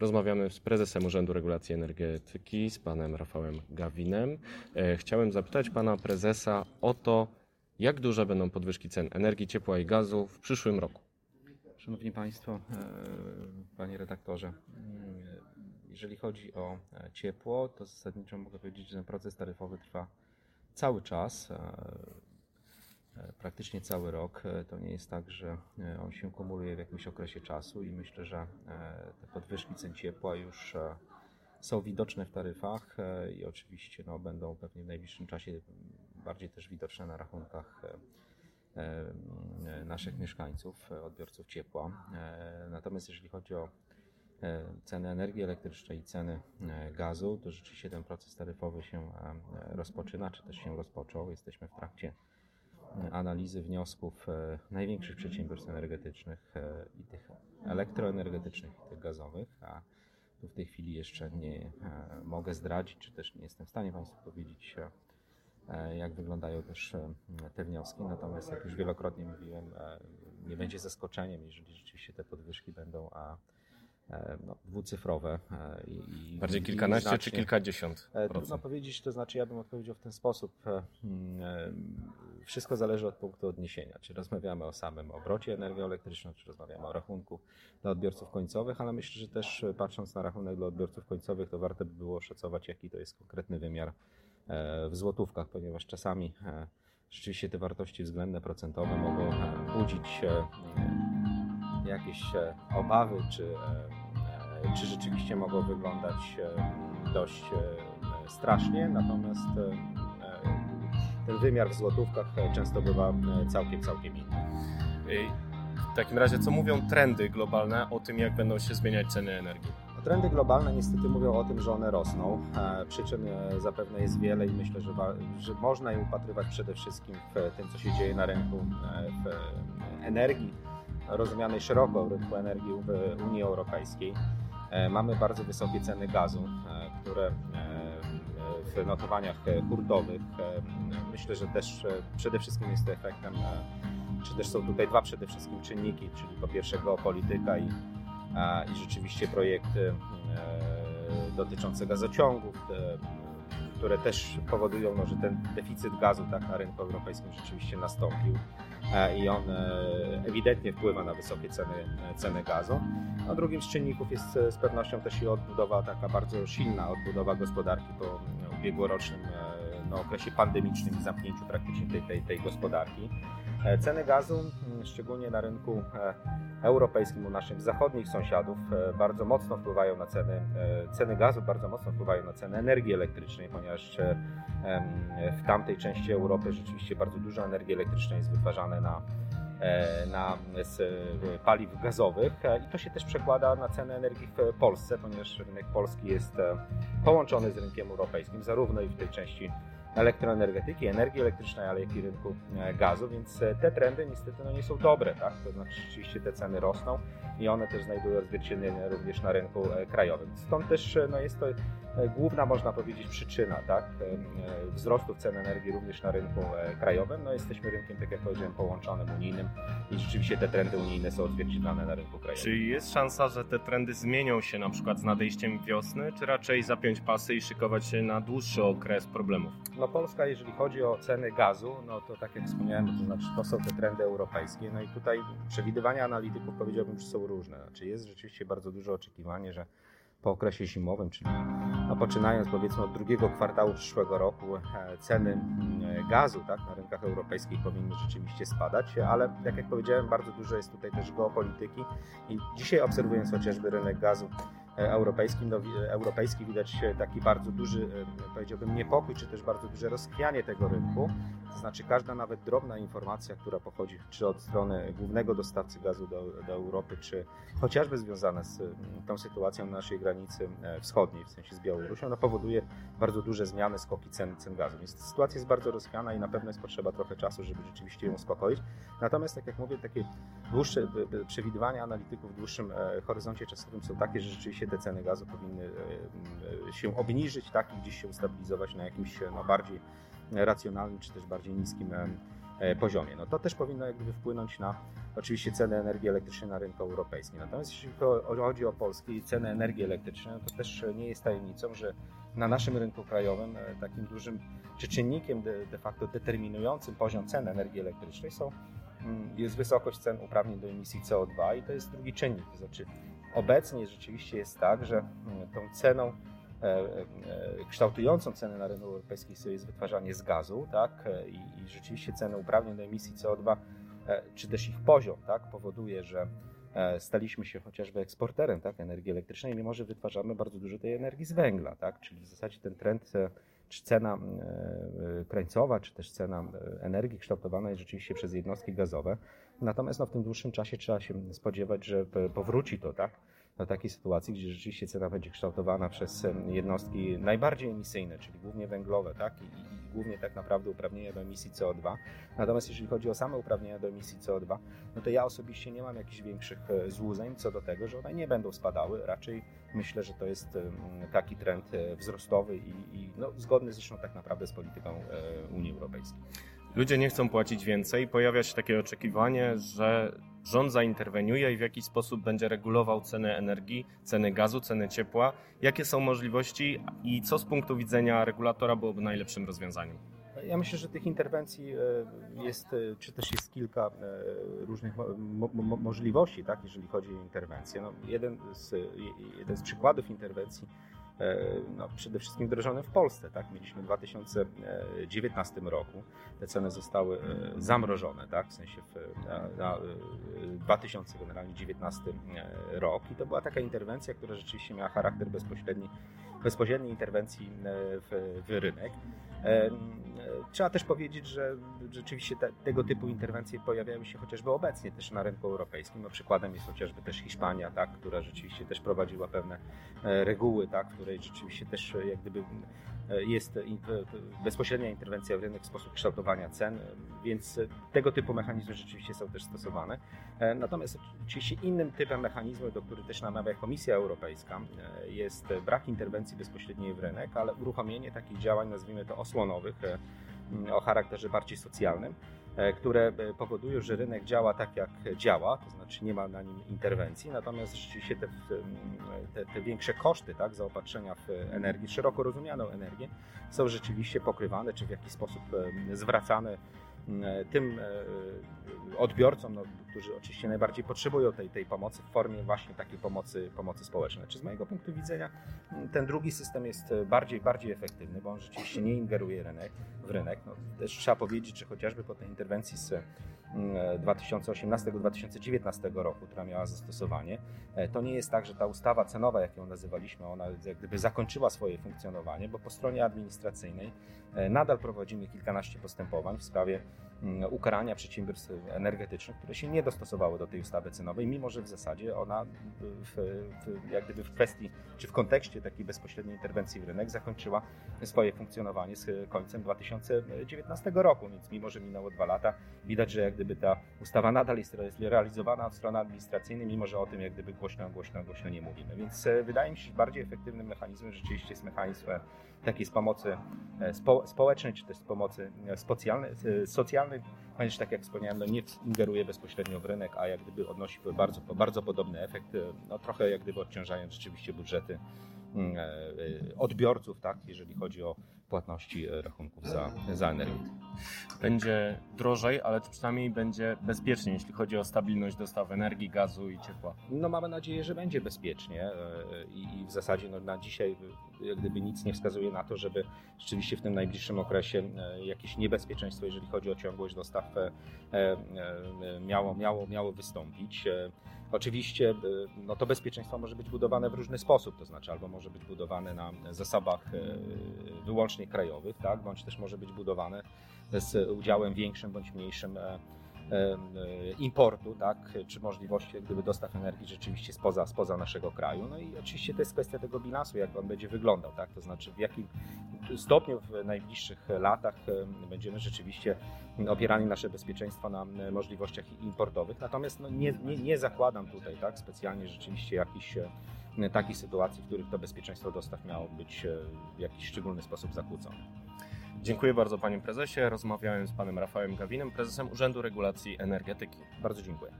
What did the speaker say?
Rozmawiamy z prezesem Urzędu Regulacji Energetyki, z panem Rafałem Gawinem. E, chciałem zapytać pana prezesa o to, jak duże będą podwyżki cen energii, ciepła i gazu w przyszłym roku. Szanowni Państwo, e, Panie redaktorze, mm, jeżeli chodzi o e, ciepło, to zasadniczo mogę powiedzieć, że ten proces taryfowy trwa cały czas, praktycznie cały rok. To nie jest tak, że on się kumuluje w jakimś okresie czasu i myślę, że te podwyżki cen ciepła już są widoczne w taryfach i oczywiście no, będą pewnie w najbliższym czasie bardziej też widoczne na rachunkach e, e, naszych mieszkańców, odbiorców ciepła. E, natomiast jeżeli chodzi o ceny energii elektrycznej i ceny gazu, to rzeczywiście ten proces taryfowy się rozpoczyna, czy też się rozpoczął. Jesteśmy w trakcie analizy wniosków największych przedsiębiorstw energetycznych i tych elektroenergetycznych, i tych gazowych, a tu w tej chwili jeszcze nie mogę zdradzić, czy też nie jestem w stanie Państwu powiedzieć, E, jak wyglądają też e, te wnioski. Natomiast, jak już wielokrotnie mówiłem, e, nie będzie zaskoczeniem, jeżeli rzeczywiście te podwyżki będą a no, dwucyfrowe. I, Bardziej kilkanaście znacznie, czy kilkadziesiąt? Trudno powiedzieć, to znaczy ja bym odpowiedział w ten sposób. Hmm, wszystko zależy od punktu odniesienia. Czy rozmawiamy o samym obrocie energią elektryczną, czy rozmawiamy o rachunku dla odbiorców końcowych, ale myślę, że też patrząc na rachunek dla odbiorców końcowych, to warto by było szacować, jaki to jest konkretny wymiar E, w złotówkach, ponieważ czasami e, rzeczywiście te wartości względne procentowe mogą e, budzić jakieś obawy, czy, czy rzeczywiście mogą wyglądać dość strasznie, natomiast ten wymiar w złotówkach często bywa całkiem, całkiem inny. W takim razie, co mówią trendy globalne o tym, jak będą się zmieniać ceny energii? Trendy globalne niestety mówią o tym, że one rosną. E, przyczyn e, zapewne jest wiele i myślę, że, że można je upatrywać przede wszystkim w tym, co się dzieje na rynku e, energii, rozumianej szeroko rynku energii w Unii Europejskiej. Mamy bardzo wysokie ceny gazu, które w notowaniach hurtowych myślę, że też przede wszystkim jest to efektem, czy też są tutaj dwa przede wszystkim czynniki, czyli po pierwsze geopolityka i i rzeczywiście projekty e, dotyczące gazociągów, które też powodują, no, że ten deficyt gazu tak, na rynku europejskim rzeczywiście nastąpił e, i on e, ewidentnie wpływa na wysokie ceny, ceny gazu. A drugim z czynników jest z pewnością też i odbudowa, taka bardzo silna odbudowa gospodarki po ubiegłorocznym no, okresie pandemicznym i zamknięciu praktycznie tej, tej, tej gospodarki. Ceny gazu, szczególnie na rynku europejskim, u naszych zachodnich sąsiadów e, bardzo mocno wpływają na ceny, e, ceny gazu, bardzo mocno wpływają na ceny energii elektrycznej, ponieważ e, w tamtej części Europy rzeczywiście bardzo dużo energii elektrycznej jest wytwarzane na, na paliw gazowych i to się też przekłada na cenę energii w Polsce, ponieważ rynek polski jest połączony z rynkiem europejskim, zarówno i w tej części elektroenergetyki, energii elektrycznej, ale jak i rynku e, gazu, więc e, te trendy niestety no, nie są dobre, tak? To znaczy rzeczywiście te ceny rosną i one też znajdują odzwierciedlenie również na rynku e, krajowym. Stąd też no, jest to główna, można powiedzieć, przyczyna tak? wzrostu cen energii również na rynku krajowym. No, jesteśmy rynkiem, tak jak powiedziałem, połączonym unijnym i rzeczywiście te trendy unijne są odzwierciedlane na rynku krajowym. Czy jest szansa, że te trendy zmienią się na przykład z nadejściem wiosny, czy raczej zapiąć pasy i szykować się na dłuższy okres problemów? No Polska, jeżeli chodzi o ceny gazu, no to tak jak wspomniałem, to znaczy to są te trendy europejskie. No i tutaj przewidywania analityków powiedziałbym, że są różne. Znaczy jest rzeczywiście bardzo duże oczekiwanie, że po okresie zimowym, czyli no poczynając powiedzmy od drugiego kwartału przyszłego roku, e, ceny mm, gazu tak, na rynkach europejskich powinny rzeczywiście spadać, ale tak jak powiedziałem, bardzo dużo jest tutaj też geopolityki i dzisiaj obserwując chociażby rynek gazu europejskim, no, europejski widać taki bardzo duży, e, powiedziałbym, niepokój, czy też bardzo duże rozchwianie tego rynku. To znaczy każda nawet drobna informacja, która pochodzi czy od strony głównego dostawcy gazu do, do Europy, czy chociażby związana z tą sytuacją na naszej granicy e, wschodniej, w sensie z Białorusią, no, powoduje bardzo duże zmiany, skoki cen, cen gazu. Więc sytuacja jest bardzo rozchwiana i na pewno jest potrzeba trochę czasu, żeby rzeczywiście ją uspokoić. Natomiast, tak jak mówię, takie dłuższe przewidywania analityków w dłuższym horyzoncie czasowym są takie, że rzeczywiście te ceny gazu powinny e, e, się obniżyć tak, i gdzieś się ustabilizować na jakimś no, bardziej racjonalnym, czy też bardziej niskim poziomie. No to też powinno jakby wpłynąć na oczywiście ceny energii elektrycznej na rynku europejskim. Natomiast jeśli chodzi o Polskę i ceny energii elektrycznej, no to też nie jest tajemnicą, że na naszym rynku krajowym takim dużym czy czynnikiem de, de facto determinującym poziom cen energii elektrycznej są, mm, jest wysokość cen uprawnień do emisji CO2 i to jest drugi czynnik. To znaczy obecnie rzeczywiście jest tak, że mm, tą ceną e, e, kształtującą cenę na rynku europejskim jest wytwarzanie z gazu, tak? I, I, rzeczywiście ceny uprawnień do emisji CO2, e, czy też ich poziom, tak? powoduje, że staliśmy się chociażby eksporterem tak? energii elektrycznej, mimo że wytwarzamy bardzo dużo tej energii z węgla, tak? Czyli w zasadzie ten trend czy cena krańcowa, czy też cena energii kształtowana jest rzeczywiście przez jednostki gazowe. Natomiast no, w tym dłuższym czasie trzeba się spodziewać, że powróci to, tak? Do takiej sytuacji, gdzie rzeczywiście cena będzie kształtowana przez jednostki najbardziej emisyjne, czyli głównie węglowe, tak? I, i głównie tak naprawdę uprawnienia do emisji CO2. Natomiast jeżeli chodzi o same uprawnienia do emisji CO2, no to ja osobiście nie mam jakichś większych e, złudzeń co do tego, że one nie będą spadały. Raczej myślę, że to jest taki trend e, wzrostowy i, i no, zgodny zresztą tak naprawdę z polityką e, Unii Europejskiej ludzie nie chcą płacić więcej, pojawia się takie oczekiwanie, że rząd zainterweniuje i w jakiś sposób będzie regulował ceny energii, ceny gazu, ceny ciepła. Jakie są możliwości i co z punktu widzenia regulatora byłoby najlepszym rozwiązaniem? Ja myślę, że tych interwencji e, jest, e, czy też jest kilka e, różnych mo mo możliwości, tak, jeżeli chodzi o interwencję. No, jeden, z, jeden z przykładów interwencji no, przede wszystkim wdrożone w Polsce. Tak? Mieliśmy w 2019 roku, te ceny zostały e, zamrożone, tak? w sensie w, na, na 2019 e, rok i to była taka interwencja, która rzeczywiście miała charakter bezpośredni, bezpośredniej interwencji w, w rynek. Trzeba też powiedzieć, że rzeczywiście te, tego typu interwencje pojawiają się chociażby obecnie też na rynku europejskim. No, przykładem jest chociażby też Hiszpania, tak, która rzeczywiście też prowadziła pewne reguły, tak, której rzeczywiście też jak gdyby jest bezpośrednia interwencja w rynek, sposób kształtowania cen, więc tego typu mechanizmy rzeczywiście są też stosowane. Natomiast oczywiście innym typem mechanizmu, do którego też namawia Komisja Europejska, jest brak interwencji bezpośredniej w rynek, ale uruchomienie takich działań, nazwijmy to osłonowych, o charakterze bardziej socjalnym, E, które e, powodują, że rynek działa tak, jak działa, to znaczy nie ma na nim interwencji, natomiast rzeczywiście te, te, te większe koszty tak, zaopatrzenia w energię, szeroko rozumianą energię, są rzeczywiście pokrywane, czy w jakiś sposób e, zwracane tym odbiorcom, no, którzy oczywiście najbardziej potrzebują tej, tej pomocy w formie właśnie takiej pomocy, pomocy społecznej. Czy z mojego punktu widzenia ten drugi system jest bardziej, bardziej efektywny, bo on rzeczywiście nie ingeruje rynek, w rynek. No, też trzeba powiedzieć, że chociażby po tej interwencji z 2018-2019 mm, roku, która miała zastosowanie, e, to nie jest tak, że ta ustawa cenowa, jak ją nazywaliśmy, ona jak gdyby zakończyła swoje funkcjonowanie, bo po stronie administracyjnej e, nadal prowadzimy kilkanaście postępowań w sprawie ukarania przedsiębiorstw energetycznych, które się nie dostosowały do tej ustawy cenowej, mimo że w zasadzie ona w, w, jak gdyby w kwestii, czy w kontekście takiej bezpośredniej interwencji w rynek zakończyła swoje funkcjonowanie z końcem 2019 roku, więc mimo, że minęło dwa lata, widać, że jak gdyby ta ustawa nadal jest realizowana od strony administracyjnej, mimo że o tym jak gdyby głośno, głośno, głośno nie mówimy. Więc e, wydaje mi się, że bardziej efektywnym mechanizmem rzeczywiście jest mechanizm e, takiej z pomocy e, spo, społecznej, czy też z pomocy socjalnej, socjalnej, ponieważ tak jak wspomniałem, no nie ingeruje bezpośrednio w rynek, a jak gdyby odnosi bardzo, bardzo podobny efekt, no trochę jak gdyby odciążając rzeczywiście budżety mm, odbiorców, tak, jeżeli chodzi o płatności e, rachunków za, za energię. Będzie drożej, ale przynajmniej będzie bezpiecznie, jeśli chodzi o stabilność dostaw energii, gazu i ciepła. No mamy nadzieję, że będzie bezpiecznie e, i, w zasadzie no, na dzisiaj jak gdyby nic nie wskazuje na to, żeby rzeczywiście w tym najbliższym okresie e, jakieś niebezpieczeństwo, jeżeli chodzi o ciągłość dostaw miało, miało, miało wystąpić. Oczywiście no, to bezpieczeństwo może być budowane w różny sposób, to znaczy albo może być budowane na zasobach wyłącznie krajowych, tak, bądź też może być budowane z udziałem większym bądź mniejszym e, e, importu, tak, czy możliwości gdyby dostaw energii rzeczywiście spoza, spoza naszego kraju. No i oczywiście to jest kwestia tego bilansu, jak on będzie wyglądał, tak, to znaczy w jakim stopniu w najbliższych latach e, będziemy rzeczywiście opierali nasze bezpieczeństwo na możliwościach importowych. Natomiast no, nie, nie, nie zakładam tutaj tak, specjalnie rzeczywiście jakichś takich sytuacji, w których to bezpieczeństwo dostaw miało być w jakiś szczególny sposób zakłócone. Dziękuję bardzo panie prezesie. Rozmawiałem z panem Rafałem Gawinem, prezesem Urzędu Regulacji Energetyki. Bardzo dziękuję.